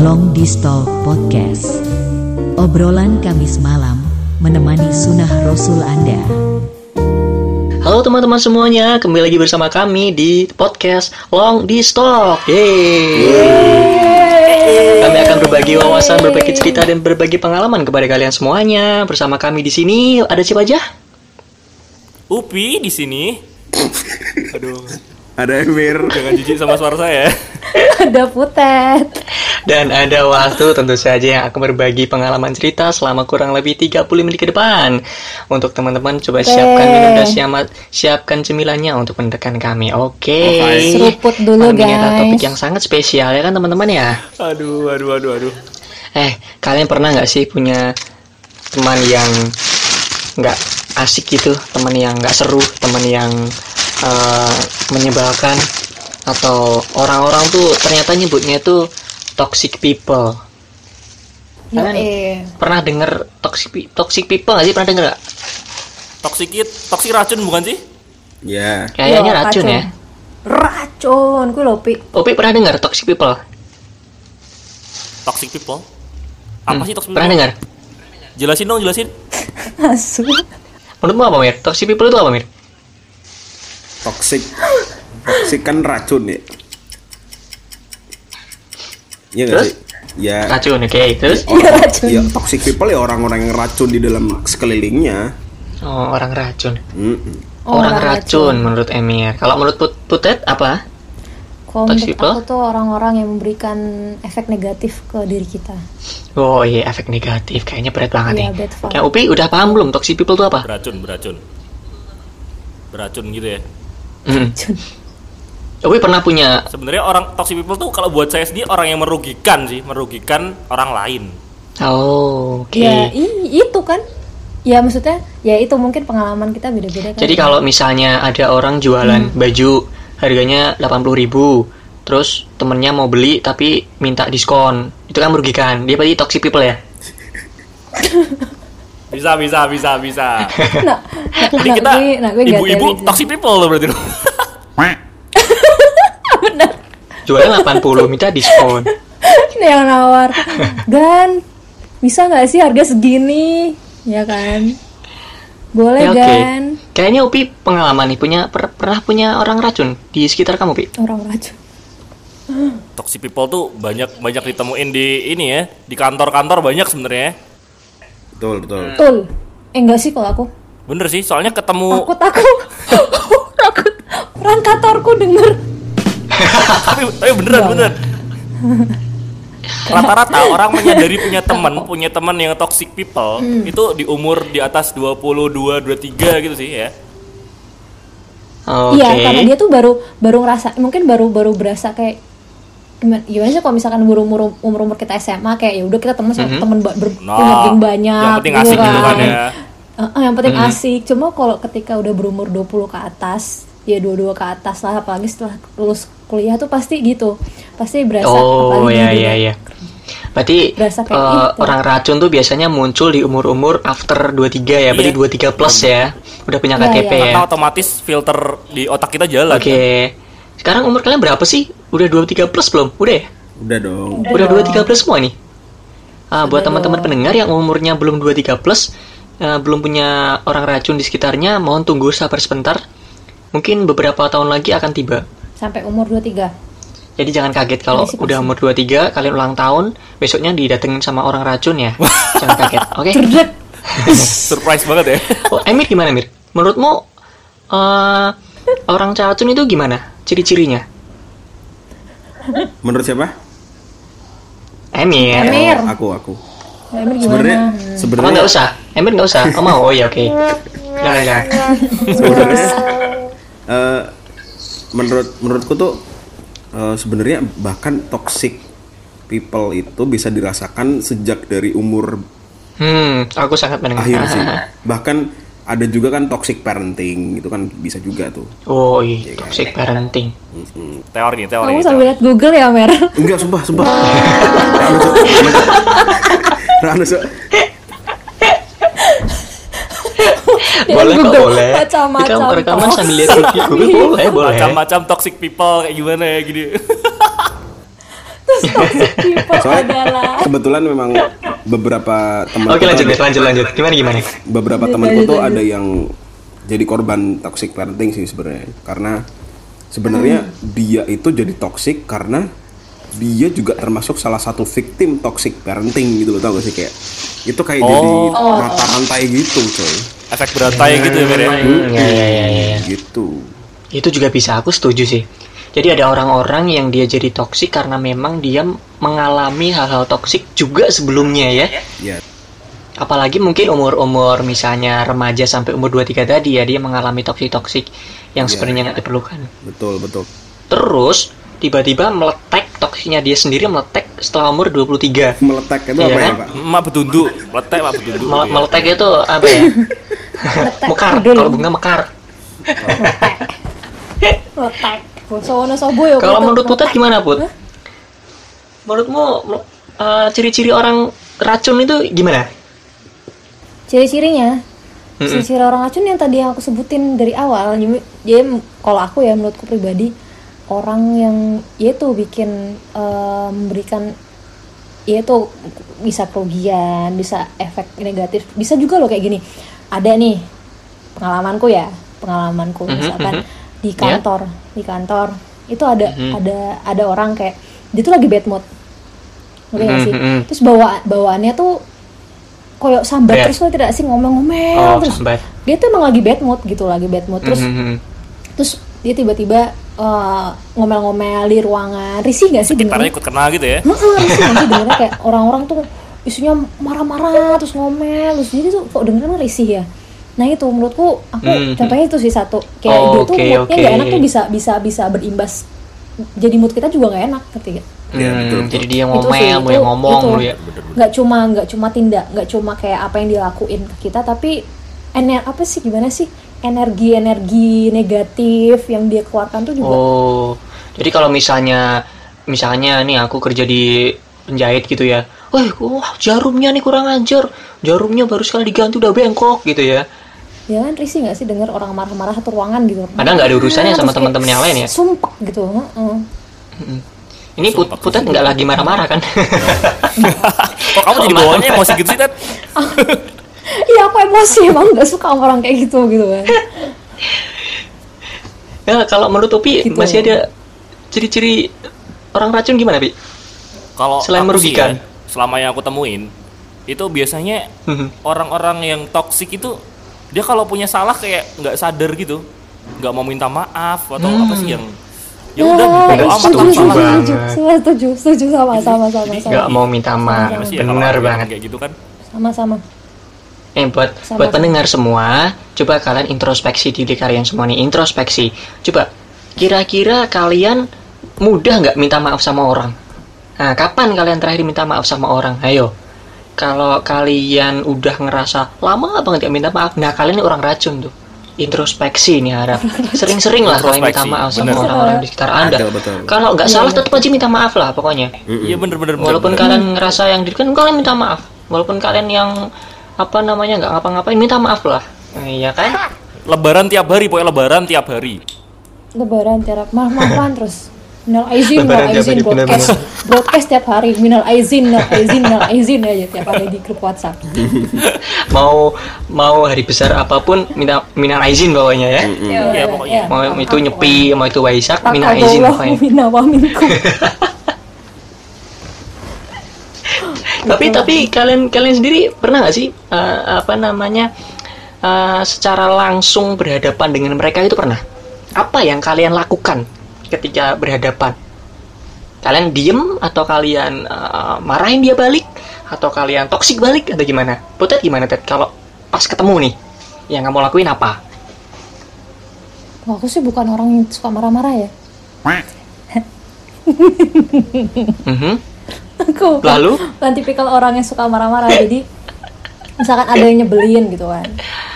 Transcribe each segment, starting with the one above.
Long Distal Podcast Obrolan Kamis malam menemani sunnah Rasul Anda Halo teman-teman semuanya, kembali lagi bersama kami di podcast Long di Stock. Yeay. Kami akan berbagi wawasan, berbagi cerita dan berbagi pengalaman kepada kalian semuanya. Bersama kami di sini ada siapa aja? Upi di sini. Aduh, Ada Emir. jangan jijik sama suara saya. ada putet Dan ada waktu tentu saja yang akan berbagi pengalaman cerita selama kurang lebih 30 menit ke depan. Untuk teman-teman coba siapkan minum dan siamat, siapkan cemilannya untuk mendekat kami. Oke. Oke. Seruput dulu, Malam ini ada guys. topik yang sangat spesial ya kan teman-teman ya. Aduh, aduh, aduh, aduh. Eh, kalian pernah nggak sih punya teman yang nggak asik gitu, teman yang nggak seru, teman yang eh, menyebalkan, atau orang-orang tuh ternyata nyebutnya tuh toxic people. ya Kalian eh pernah denger toxic toxic people nggak sih? Pernah denger nggak? Toxic it, toxic racun bukan sih? Ya. Kayaknya Yo, racun ya. racun ku lho pi Opi pernah denger toxic people? Toxic people. Apa Hmm, sih toxic Pernah people? dengar? Jelasin dong, jelasin. asu Menurutmu apa Mir? Toxic people itu apa Mir? Toxic. Toxic kan racun ya. Iya Terus? sih? Ya. Racun, oke. Terus? Iya, racun. Ya, toxic people ya orang-orang yang racun di dalam sekelilingnya. Oh, orang racun. Mm-mm. Oh, orang orang racun menurut Emir. Kalau menurut Put Putet apa? kalau Toxic menurut people? aku tuh orang-orang yang memberikan efek negatif ke diri kita Oh iya, efek negatif. Kayaknya berat banget Iya, nih. Kayak Upi udah paham belum toxic people itu apa? Beracun, beracun. Beracun gitu ya. Hmm. Upi pernah punya Sebenarnya orang toxic people tuh kalau buat saya sendiri orang yang merugikan sih, merugikan orang lain. Oh, oke. ya i- itu kan ya maksudnya ya itu mungkin pengalaman kita beda-beda kan Jadi kalau misalnya ada orang jualan Hmm. baju harganya 80.000 ribu Terus temennya mau beli tapi minta diskon Itu kan merugikan Dia berarti toxic people ya? Bisa, bisa, bisa, bisa. nah, nah, kita nah, nggak ibu-ibu tahu itu. toxic people loh berarti. Jualan 80 minta diskon Ini yang nawar dan bisa nggak sih harga segini ya kan boleh Ya, oke. kan Kayaknya Upi pengalaman nih punya per- Pernah punya orang racun di sekitar kamu Pi? orang racun toxic people tuh banyak banyak ditemuin di ini ya, di kantor-kantor banyak sebenarnya. Betul, betul. betul. Eh enggak sih kalau aku. Bener sih, soalnya ketemu takut aku. Takut. Orang kantorku denger. Tapi, tapi beneran beneran rata-rata orang menyadari punya teman punya teman yang toxic people itu di umur di atas 22 23 gitu sih ya. Oke. Iya karena dia tuh baru baru ngerasa mungkin baru baru berasa kayak gimana, gimana sih kalau misalkan umur umur umur umur kita SMA kayak ya udah kita temen sama temen ba- ber- punya geng banyak yang penting asik gitu kan ya. Eh, eh, yang penting asik. Cuma kalau ketika udah berumur 20 ke atas ya dua-dua ke atas lah apalagi setelah lulus kuliah tuh pasti gitu. Pasti berasa Oh apalagi iya di iya iya. Berarti Berasa kayak eh, itu. orang racun tuh biasanya muncul di umur-umur after 23 ya Berarti 23 plus ya. Udah punya Iya, KTP iya. ya. Karena otomatis filter di otak kita jalan Oke Sekarang umur kalian berapa sih? Udah 23 plus belum? Udah ya? Udah dong. Udah 23 plus semua nih. Ah, buat teman-teman pendengar yang umurnya belum 23 plus, eh, belum punya orang racun di sekitarnya, mohon tunggu sabar sebentar. Mungkin beberapa tahun lagi akan tiba. sampai umur 23 Jadi jangan kaget kalau Antisipasi. udah umur 23, kalian ulang tahun, besoknya didatengin sama orang racun ya. jangan kaget, oke? surprise banget ya Oh, Emir gimana, Mir? Menurutmu eh, orang racun itu gimana? Ciri-cirinya? Menurut siapa? Emir. Emir. Oh, aku, aku. Emir Sebenarnya gimana Apa sebenarnya nggak usah? Emir nggak usah. Oh mau? Oh ya oke. Jangan jangan. sebenarnya eh, menurut menurutku tuh eh, sebenarnya bahkan toxic people itu bisa dirasakan sejak dari umur Hmm, aku sangat mendengar. akhir sih. Bahkan ada juga kan toxic parenting itu kan bisa juga tuh. Oh iya, toxic parenting. teori nih teori kamu sambil teori. lihat Google ya Mer Enggak, sumpah, sumpah. Rano, Cok. Rano, Cok. boleh kok Google boleh. macam-macam rekaman sambil lihat Google boleh boleh. macam-macam toxic people kayak gimana ya gini terus toxic people Soalnya adalah kebetulan memang beberapa teman Oke lanjut lanjut lanjut. Gimana gimana? beberapa temanku tuh lanjut. ada yang jadi korban toxic parenting sih sebenarnya karena sebenarnya Hmm. dia itu jadi toxic karena dia juga termasuk salah satu victim toxic parenting gitu loh tau gak sih kayak itu kayak Oh. jadi mata rantai gitu coy Efek berantai gitu ya, ya. Hmm, ya, ya, ya, ya. gitu Itu juga bisa aku setuju sih. Jadi ada orang-orang yang dia jadi toksik karena memang dia mengalami hal-hal toksik juga sebelumnya ya. ya Apalagi mungkin umur-umur misalnya remaja sampai umur 23 tadi ya dia mengalami toksik-toksik yang Iya. sebenarnya nggak diperlukan. betul betul Terus tiba-tiba meletek toksiknya dia sendiri meletek setelah umur 23. meletek itu Iya apa ya kan? pak Mak betunduk, letek mak betunduk. Mel- ya. meletek itu apa ya? mekar. Kalau bunga mekar. letek sobo ya Kalau menurut Putat Letek. gimana Put? Menurutmu eh, ciri-ciri orang racun itu gimana? ciri-cirinya ciri-ciri orang racun yang tadi aku sebutin dari awal jadi jadi kalau aku ya menurutku pribadi orang yang yaitu bikin eh, memberikan yaitu bisa kerugian bisa efek negatif bisa juga loh kayak gini ada nih pengalamanku ya pengalamanku Mhm, misalkan mhm. Di Ya. kantor di kantor itu ada Mhm. ada ada orang kayak dia tuh lagi bad mood ngerti nggak Mhm, sih mhm. terus bawa bawaannya tuh koyok sambat Kayak- terus lo tidak sih ngomel-ngomel Oh, terus sambat. dia tuh emang lagi bad mood gitu lagi bad mood terus Mhm. terus dia tiba-tiba eh, ngomel-ngomel di ruangan risih gak sih dengernya ikut kena gitu ya. Heeh, risih gak sih dengernya kayak orang-orang tuh isunya marah-marah terus ngomel terus jadi tuh kok dengernya mah risih ya nah itu menurutku aku Hmm. contohnya itu sih satu kayak Oh, dia tuh moodnya oke. nggak enak tuh bisa bisa bisa berimbas jadi mood kita juga nggak enak ngerti gak? Iya, Hmm, betul, betul. jadi dia ngomel, sih, itu- ngomong itu. ya. nggak cuma nggak cuma tindak nggak cuma kayak apa yang dilakuin ke kita tapi ener apa sih gimana sih energi energi negatif yang dia keluarkan tuh juga Oh, jadi kalau misalnya misalnya nih aku kerja di penjahit gitu ya. Wah, wah jarumnya nih kurang ajar. Jarumnya baru sekali diganti udah bengkok gitu ya. Ya kan risih nggak sih dengar orang marah-marah satu ruangan gitu Padahal nggak ada urusannya sama teman-teman yang lain ya. sumpah gitu heeh. Ini put putet nggak lagi marah-marah kan? Kok kamu jadi bawahnya emosi gitu sih, Ted? iya aku emosi emang nggak suka sama orang kayak gitu gitu kan ya, kalau menurut Upi Gitu. masih ada ciri-ciri orang racun gimana, Pi? Kalau Selain merugikan. ya, selama yang aku temuin, itu biasanya Mhm. orang-orang yang toksik itu dia kalau punya salah kayak nggak sadar gitu, nggak mau minta maaf atau apa sih yang ya udah Nah, bodo amat setuju, setuju setuju, setuju, setuju, setuju sama, sama, sama, Nggak sama, mau minta maaf. Ya Benar banget. kayak gitu kan? sama, sama. Eh buat Sama, buat sama. pendengar semua, coba kalian introspeksi diri kalian semua nih, introspeksi. Coba kira-kira kalian mudah nggak minta maaf sama orang? Nah, kapan kalian terakhir minta maaf sama orang? Ayo. Kalau kalian udah ngerasa lama banget gak minta maaf, nah kalian ini orang racun tuh. Introspeksi nih harap. Sering-sering lah kalian minta maaf sama bener. orang-orang di sekitar Anda. Betul, betul. Kalau nggak salah tetap aja minta maaf lah pokoknya. Iya bener-bener. Walaupun kalian ngerasa yang kan kalian minta maaf. Walaupun kalian yang apa namanya nggak ngapa-ngapain minta maaf lah. Nah, Iya kan? Lebaran tiap hari, pokoknya lebaran tiap hari. Lebaran tiap maaf maafan terus. Minal aizin, minal tiap aizin, broadcast, broadcast tiap hari. Minal aizin, minal aizin, minal aizin aja tiap hari di grup WhatsApp. Mau mau hari besar apa pun minta minal izin bawahnya ya. Iya, pokoknya. Mau itu nyepi, mau itu waisak, minal izin Taqabbalallahu pokoknya. Tapi tapi kalian kalian sendiri pernah nggak sih eh, apa namanya eh, secara langsung berhadapan dengan mereka itu pernah? Apa yang kalian lakukan ketika berhadapan? Kalian diem atau kalian eh, marahin dia balik atau kalian toksik balik atau gimana? Putet gimana Ted? Kalau pas ketemu nih yang kamu lakuin apa? Aku sih bukan orang yang suka marah-marah ya. Mhm. Aku Lalu? bukan tipikal orang yang suka marah-marah. Jadi misalkan ada yang nyebelin gitu kan.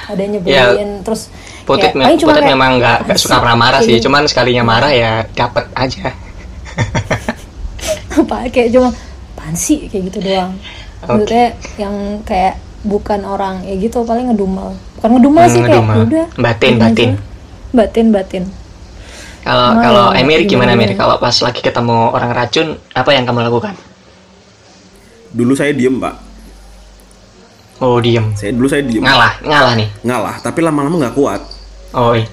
Ada yang nyebelin terus Cuma Putet kayak, memang nggak nggak suka "Apa marah-marah kayak sih, gitu?" cuman sekalinya marah ya dapet aja. apa kayak cuma apaan sih kayak gitu doang maksudnya yang kayak bukan orang ya gitu paling ngedumel bukan ngedumel Hmm, sih kayak udah Batin, gitu batin. batin batin Kalau Oh, kalau iya, Emir gimana Emir? Kalau pas lagi ketemu orang racun, apa yang kamu lakukan? Dulu saya diem pak. Oh diem, Saya dulu saya diem. ngalah, ngalah nih. Ngalah, tapi lama-lama nggak kuat Oh, iya.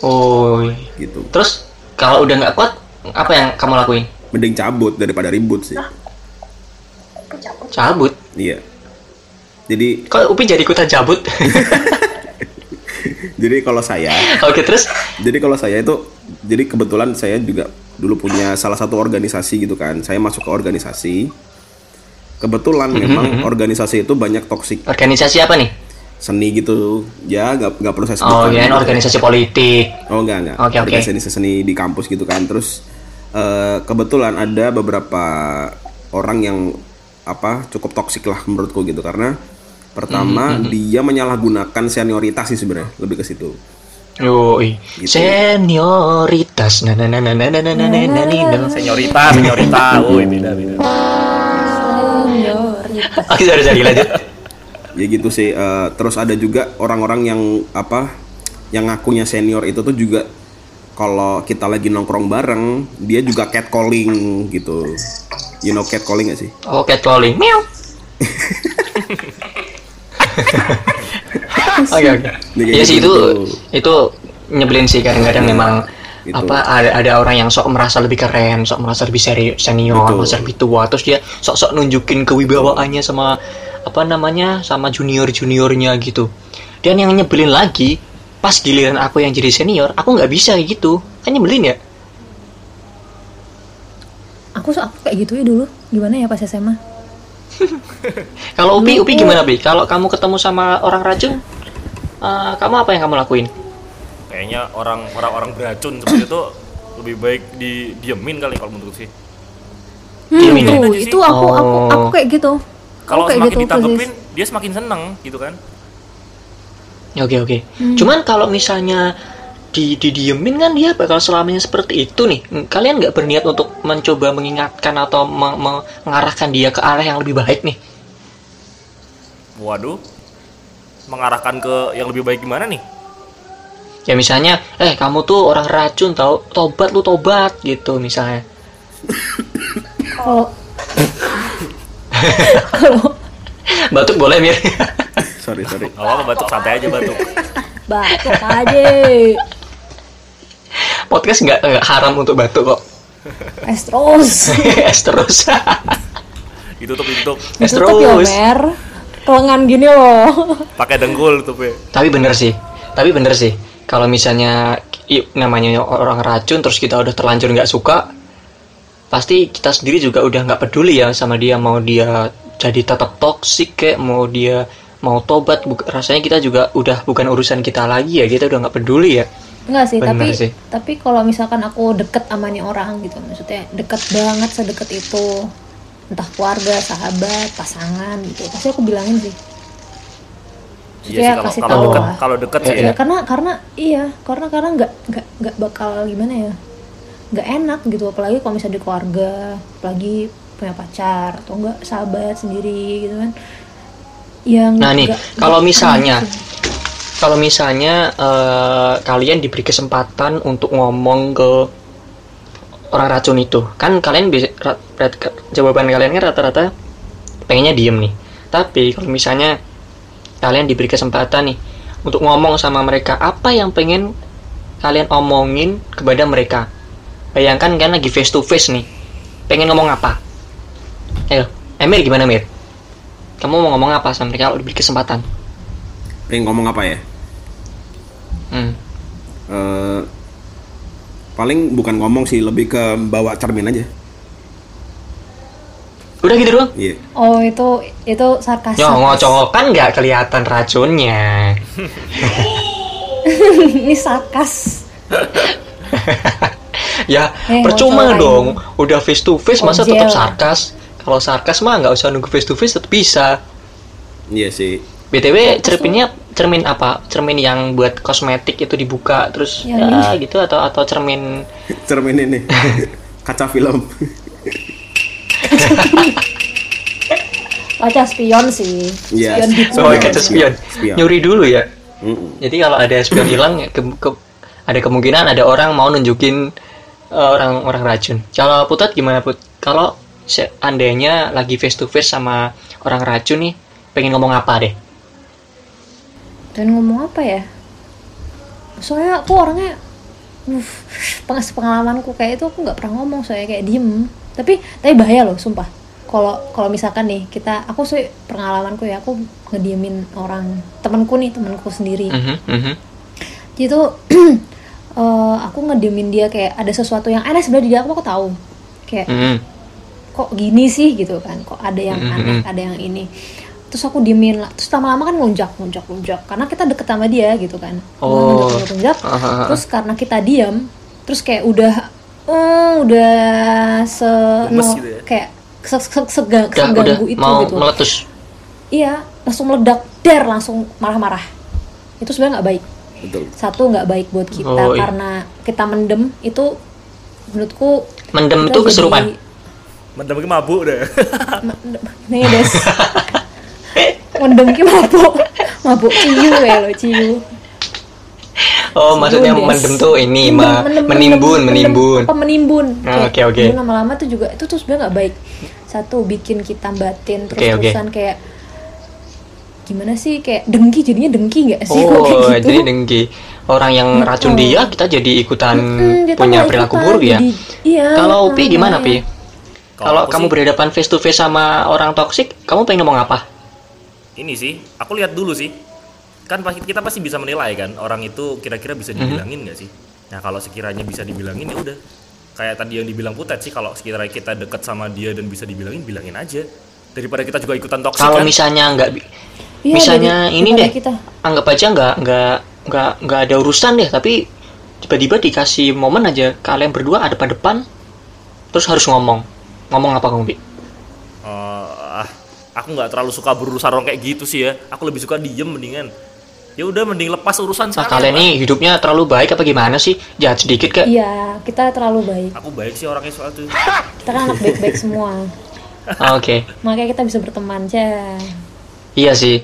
oh. iya. gitu. Terus kalau udah nggak kuat, apa yang kamu lakuin? Mending cabut daripada ribut sih. Cabut. Iya. Jadi Kok Upi jadi ikutan cabut? jadi kalau saya Oke terus? Jadi kalau saya itu, jadi kebetulan saya juga dulu punya salah satu organisasi gitu kan. Saya masuk ke organisasi. Kebetulan Mm-hmm, memang organisasi itu banyak toksik Organisasi apa nih? Seni gitu. Ya nggak nggak perlu saya Oh, sebutkan. kirain gitu. organisasi politik. Oh enggak enggak. Oke, oke. Organisasi seni di kampus gitu kan. Terus eh, kebetulan ada beberapa orang yang apa cukup toksik lah menurutku gitu karena pertama Mm-hmm, dia menyalahgunakan senioritas sih sebenarnya lebih ke situ. Yoi. Gitu. Senioritas. Nah, nah, nah, nah, nah, nah, nah, nah, nah, nah, nah. Senyorita, senyorita. Woi, beda beda. Senioritas. Oke, sorry, sorry, lanjut. Ya gitu sih Eh, terus ada juga orang-orang yang apa yang ngakunya senior itu tuh juga kalau kita lagi nongkrong bareng dia juga catcalling gitu you know catcalling gak sih Oh, catcalling. Meow. Oke, oke. Iya sih itu gitu. itu nyebelin sih kadang-kadang memang Gitu. apa ada ada orang yang sok merasa lebih keren, sok merasa lebih seri, senior, Betul. merasa lebih tua, terus dia sok-sok nunjukin kewibawaannya sama apa namanya sama junior-juniornya gitu. Dan yang nyebelin lagi pas giliran aku yang jadi senior, aku nggak bisa kayak gitu. Kan nyebelin ya? Aku aku kayak gitu ya dulu. Gimana ya pas SMA? Kalau Upi, Upi aku- gimana, Pi? Kalau kamu ketemu sama orang racun, eh, kamu apa yang kamu lakuin? Kayaknya orang orang orang beracun seperti itu lebih baik di diemin kali kalau menurut sih. Hmm, Diemin ya? itu aku aku Oh. aku kayak gitu. Kalau semakin gitu ditanggepin, persis. dia semakin seneng gitu kan. Oke oke. Cuman kalau misalnya di didiemin kan dia bakal selamanya seperti itu nih. Hmm, Kalian nggak berniat untuk mencoba mengingatkan atau me- me- mengarahkan dia ke arah yang lebih baik nih? Waduh, mengarahkan ke yang lebih baik gimana nih? Ya misalnya, eh kamu tuh orang racun tau, tobat lu tobat gitu misalnya. Kalau Batuk boleh mir. sorry sorry Gak apa-apa batuk santai aja batuk. batuk aja. Podcast nggak nggak haram untuk batuk kok. Es terus. Es terus. Ditutup ditutup. Es Tutup ya, terus. Mer. Kelengan gini loh. Pakai dengkul tutupnya. Tapi bener sih. Tapi bener sih. Kalau misalnya namanya orang racun terus kita udah terlanjur nggak suka, pasti kita sendiri juga udah nggak peduli ya sama dia mau dia jadi tetap toksik kayak mau dia mau tobat rasanya kita juga udah bukan urusan kita lagi ya kita udah nggak peduli ya Enggak sih, Bener tapi sih. tapi kalau misalkan aku deket sama nih orang gitu, maksudnya deket banget sedekat itu, entah keluarga, sahabat, pasangan gitu, pasti aku bilangin sih. Iya sih kalau kasih kalau tahu deket lah. kalau deket sih Iya. ya. Ya, karena karena iya, karena karena nggak nggak nggak bakal gimana ya, nggak enak gitu, apalagi kalau misalnya di keluarga, apalagi punya pacar atau enggak sahabat sendiri gitu kan. Yang Nah nih, nggak- kalau misalnya kalau misalnya eh, kalian diberi kesempatan untuk ngomong ke orang racun itu kan kalian bisa rat- jawaban kalian kan rata-rata pengennya diem nih. Tapi kalau misalnya kalian diberi kesempatan nih untuk ngomong sama mereka apa yang pengen kalian omongin kepada mereka bayangkan kan lagi face to face nih pengen ngomong apa ayo Emir gimana Mir kamu mau ngomong apa sama mereka kalau diberi kesempatan pengen ngomong apa ya hmm. Eh, paling bukan ngomong sih lebih ke bawa cermin aja udah gitu doang iya Oh itu itu sarkas. Ya ngocok kan nggak kelihatan racunnya. Ini sarkas. ya Eh, percuma dong. Udah face to face masa Ojel. tetap sarkas. Kalau sarkas mah nggak usah nunggu face to face tetap bisa. iya sih btw cerminnya cermin apa? Cermin yang buat kosmetik itu dibuka terus Yang ya ini. gitu atau atau cermin cermin ini kaca film Kaca spion sih. Iya, Spion gitu. oh Spion, kaca spion. spion. Nyuri dulu ya. Mm-mm. Jadi kalau ada spion hilang ya ke, ke ada kemungkinan ada orang mau nunjukin eh, orang orang racun. Kalau Putat gimana Put? Kalau seandainya lagi face to face sama orang racun nih, pengen ngomong apa deh? dan ngomong apa ya soalnya aku orangnya uh, pengas pengalamanku kayak itu aku nggak pernah ngomong soalnya kayak diem tapi tapi bahaya loh sumpah kalau kalau misalkan nih kita aku sih pengalamanku ya aku ngediemin orang temanku nih temanku sendiri Mhm, mhm. jadi tuh eh, aku ngediemin dia kayak ada sesuatu yang aneh sebenarnya di dia aku aku tahu kayak Mhm. kok gini sih gitu kan kok ada yang Mhm. aneh ada yang ini terus aku diemin lah terus lama-lama kan ngelunjak ngelunjak ngelunjak karena kita deket sama dia gitu kan Oh. ngelunjak ngelunjak Aha. terus karena kita diam terus kayak udah eh, udah se no- gitu ya? kayak se, se, sega- Udah, udah seganggu itu mau gitu meletus. iya langsung meledak der langsung marah-marah itu sebenarnya nggak baik Betul. satu nggak baik buat kita Oh, iya. karena kita mendem itu menurutku Mendem kita tuh jadi- kesurupan. Mendem ke mabuk deh. Nih des Mendem ki mabuk Mabuk ciu ya lo ciu Oh, maksudnya Des. mendem tuh ini Mendem, ma- mendem, menimbun, mendem, menimbun. Apa menimbun Ah, oke, oke. Lama-lama tuh juga Itu tuh sebenarnya nggak baik Satu bikin kita batin Terus-terusan kayak Gimana sih Kayak dengki jadinya dengki nggak sih kalau Oh, kayak gitu jadi dengki. Orang yang racun Mm-mm. dia, kita jadi ikutan Mm, dia tuh punya perilaku ikutan, buruk ya. jadi- Iya Kalau nah, Pi gimana makanya. Pi? Kalau kamu sih- berhadapan face to face sama orang toksik, kamu pengen ngomong apa? Ini sih, aku lihat dulu sih. Kan pasti kita pasti bisa menilai kan orang itu kira-kira bisa Mhm. dibilangin nggak sih? Nah kalau sekiranya bisa dibilangin ya udah. Kayak tadi yang dibilang Putet sih kalau sekiranya kita deket sama dia dan bisa dibilangin bilangin aja. Daripada kita juga ikutan toksik Kalau kan. misalnya nggak, bi- Iya, misalnya dari- ini deh, kita. anggap aja nggak nggak nggak nggak ada urusan deh, tapi tiba-tiba dikasih momen aja kalian berdua ada pada depan, terus harus ngomong, ngomong apa kamu Pi? Eh, ah, aku nggak terlalu suka berurusan orang kayak gitu sih ya. Aku lebih suka diem mendingan. Ya udah mending lepas urusan Nah, sekarang. kalian nih hidupnya terlalu baik apa gimana sih? Jahat sedikit kak? Iya kita terlalu baik Aku baik sih orangnya soal itu. Kita kan anak baik-baik semua Ah, Oke. Makanya kita bisa berteman aja Iya sih.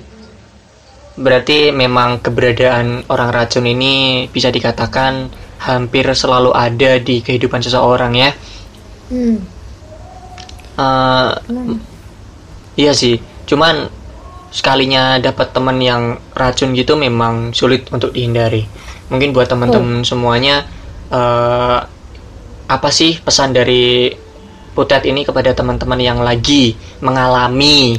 Berarti memang keberadaan orang racun ini bisa dikatakan hampir selalu ada di kehidupan seseorang ya. Hmm Eh, iya sih. Cuman sekalinya dapat teman yang racun gitu memang sulit untuk dihindari. Mungkin buat teman-teman semuanya eh, apa sih pesan dari Putet ini kepada teman-teman yang lagi mengalami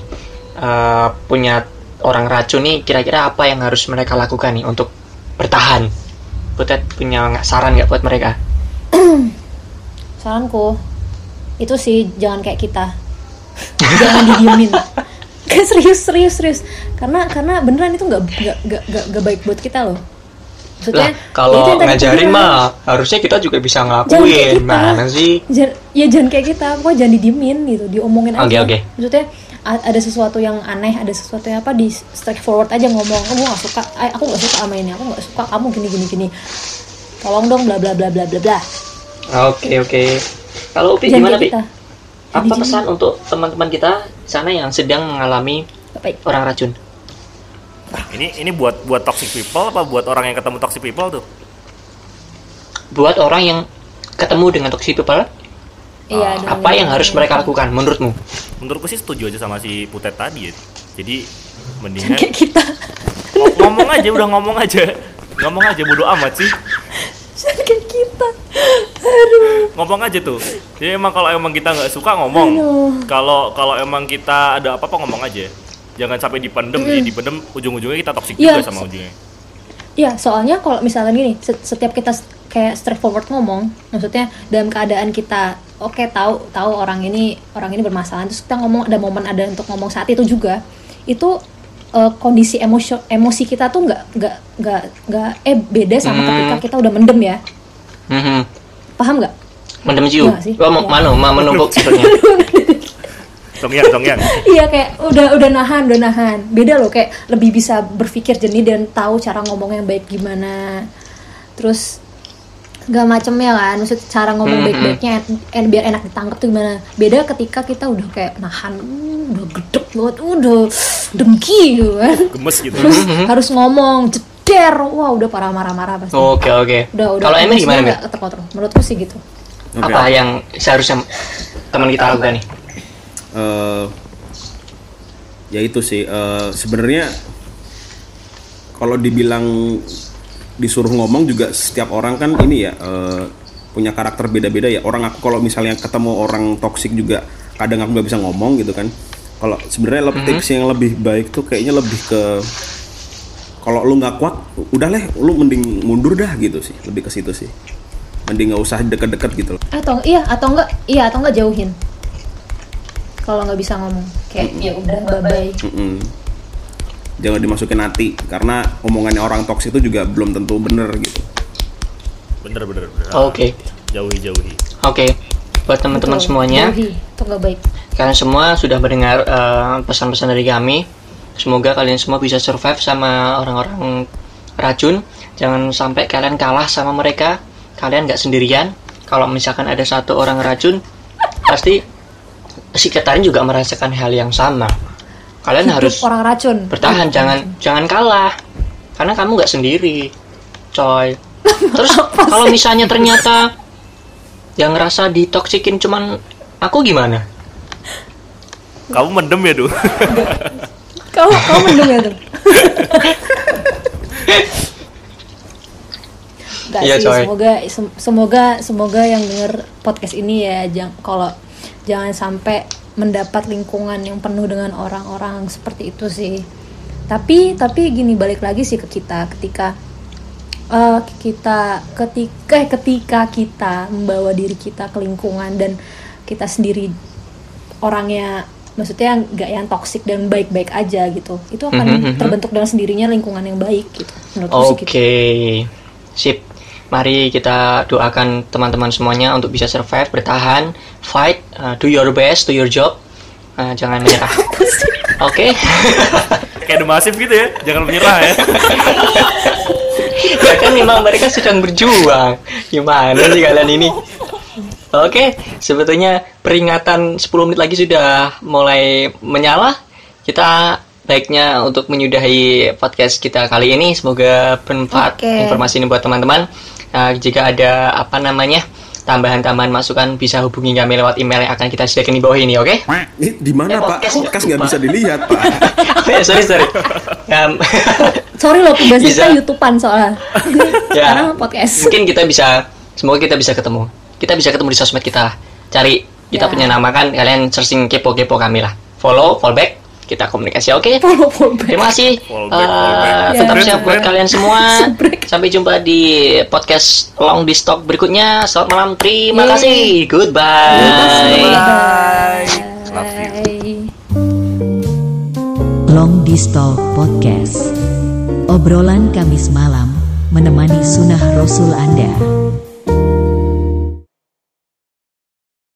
eh, punya orang racun nih kira-kira apa yang harus mereka lakukan nih untuk bertahan? Putet punya saran nggak buat mereka? saranku itu sih jangan kayak kita jangan didiemin Kayak serius serius serius karena karena beneran itu nggak nggak nggak baik buat kita loh maksudnya Lah, ya kalau aku ngajarin mah harusnya kita juga bisa ngelakuin. Mana sih? Ya jangan kayak kita pokoknya jangan didiemin gitu diomongin aja Oke, oke. maksudnya ada sesuatu yang aneh ada sesuatu yang apa di straightforward aja ngomong oh, gue gak suka eh, aku gak suka sama ini aku gak suka kamu gini gini gini tolong dong bla bla bla bla bla bla Oke oke. Kalau Upi jangan gimana kayak Pi? kita Apa Jadi, pesan untuk teman-teman kita sana yang sedang mengalami Gak baik orang racun? Ini ini buat buat toxic people apa buat orang yang ketemu toxic people tuh? Buat orang yang ketemu dengan toxic people, iya dengan- apa yang harus mereka lakukan menurutmu? Menurutku sih setuju aja sama si Putet tadi ya. Jadi jangan mendingan kayak kita Ng- ngomong aja udah ngomong aja. Ngomong aja bodo amat sih. jangan kayak kita aduh Ngomong aja tuh. Jadi emang kalau emang kita nggak suka ngomong. Kalau kalau emang kita ada apa-apa ngomong aja. Jangan sampai dipendem sih, dipendem ujung-ujungnya kita toxic Iya, juga sama ujungnya. Ya, soalnya kalau misalnya gini, se- setiap kita kayak straightforward ngomong, maksudnya dalam keadaan kita oke tahu tahu orang ini orang ini bermasalah, terus kita ngomong ada momen ada untuk ngomong saat itu juga, itu eh, kondisi emosi emosi kita tuh nggak nggak nggak nggak eh beda sama Hmm. ketika kita udah mendem ya, Mhm. paham nggak? Mendem ciu. Iya sih. Oh, mau Iya. manu, mau menumpuk sebetulnya. Tongyang, tongyang. Iya kayak udah udah nahan udah nahan, beda loh kayak lebih bisa berpikir jernih dan tahu cara ngomong yang baik gimana, terus gak macemnya kan maksud cara ngomong Mhm. baik-baiknya en- en- biar enak ditangkap tuh gimana beda ketika kita udah kayak nahan uh, udah gedek banget udah dengki gitu kan Gemes gitu. terus harus ngomong jet der wah udah parah marah-marah pasti Oke oke. udah udah Kalau emosinya gimana terkontrol menurutku sih gitu Oke. Apa yang seharusnya teman kita lakukan nih? Eh ya itu sih eh, sebenarnya kalau dibilang disuruh ngomong juga setiap orang kan ini ya eh, punya karakter beda-beda ya. Orang aku kalau misalnya ketemu orang toksik juga kadang aku nggak bisa ngomong gitu kan. Kalau sebenarnya lebih tips yang lebih baik tuh kayaknya lebih ke kalau lu nggak kuat udah leh lu mending mundur dah gitu sih. Lebih ke situ sih. Mending nggak usah deket-deket gitu loh. Atau iya atau enggak iya atau enggak jauhin kalau nggak bisa ngomong kayak ya udah bye bye Mm-mm. Jangan dimasukin hati karena omongannya orang toksik itu juga belum tentu bener gitu. bener bener, bener. Oke. jauhi jauhi Oke. Buat teman-teman Betul, semuanya, jauhi itu nggak baik kalian semua sudah mendengar eh, pesan-pesan dari kami. Semoga kalian semua bisa survive sama orang-orang racun. Jangan sampai kalian kalah sama mereka. Kalian nggak sendirian. Kalau misalkan ada satu orang racun, pasti sekitarnya juga merasakan hal yang sama. Kalian Hidup harus orang racun bertahan, jangan jangan kalah. Karena kamu nggak sendiri, coy. Terus kalau misalnya ternyata yang ngerasa ditoksikin cuman aku gimana? kamu mendem ya tuh kau kau mendung ya tuh Gak Iya, sih, coy. semoga sem- semoga semoga yang denger podcast ini ya jang kalau jangan sampai mendapat lingkungan yang penuh dengan orang-orang seperti itu sih. Tapi tapi gini balik lagi sih ke kita ketika eh, kita ketika eh, ketika kita membawa diri kita ke lingkungan dan kita sendiri orangnya maksudnya nggak yang toksik dan baik-baik aja gitu itu akan Mhm, mhm. terbentuk dengan sendirinya lingkungan yang baik gitu menurutku sih Oke, gitu. sip. Mari kita doakan teman-teman semuanya untuk bisa survive, bertahan, fight, uh, do your best, do your job, Uh, jangan menyerah. Oke, kayak The Massive gitu ya jangan menyerah ya ya kan memang mereka sedang berjuang. Gimana sih kalian ini? Oke, sebetulnya peringatan 10 menit lagi sudah mulai menyala. Kita baiknya untuk menyudahi podcast kita kali ini. Semoga bermanfaat Oke. informasi ini buat teman-teman. Nah, jika ada apa namanya tambahan-tambahan masukan bisa hubungi kami lewat email yang akan kita sediakan di bawah ini, oke? Ini di mana Eh, Pak? podcast nggak bisa dilihat Pak. Oh ya, sorry sorry. Um, sorry loh tugas kita youtubean soalnya ya, karena podcast mungkin kita bisa, semoga kita bisa ketemu. Kita bisa ketemu di sosmed kita. lah. Cari kita Ya. punya nama kan, kalian searching kepo-kepo kami lah. Follow, follow back, kita komunikasi, oke? follow back. Terima kasih. Fallback. tetap Ya. sehat buat kalian semua. Sampai jumpa di podcast Long di Stock berikutnya. Selamat malam. Terima Yeay. kasih. Goodbye. bye love you. Long Distal Podcast. Obrolan Kamis malam menemani sunnah Rasul Anda.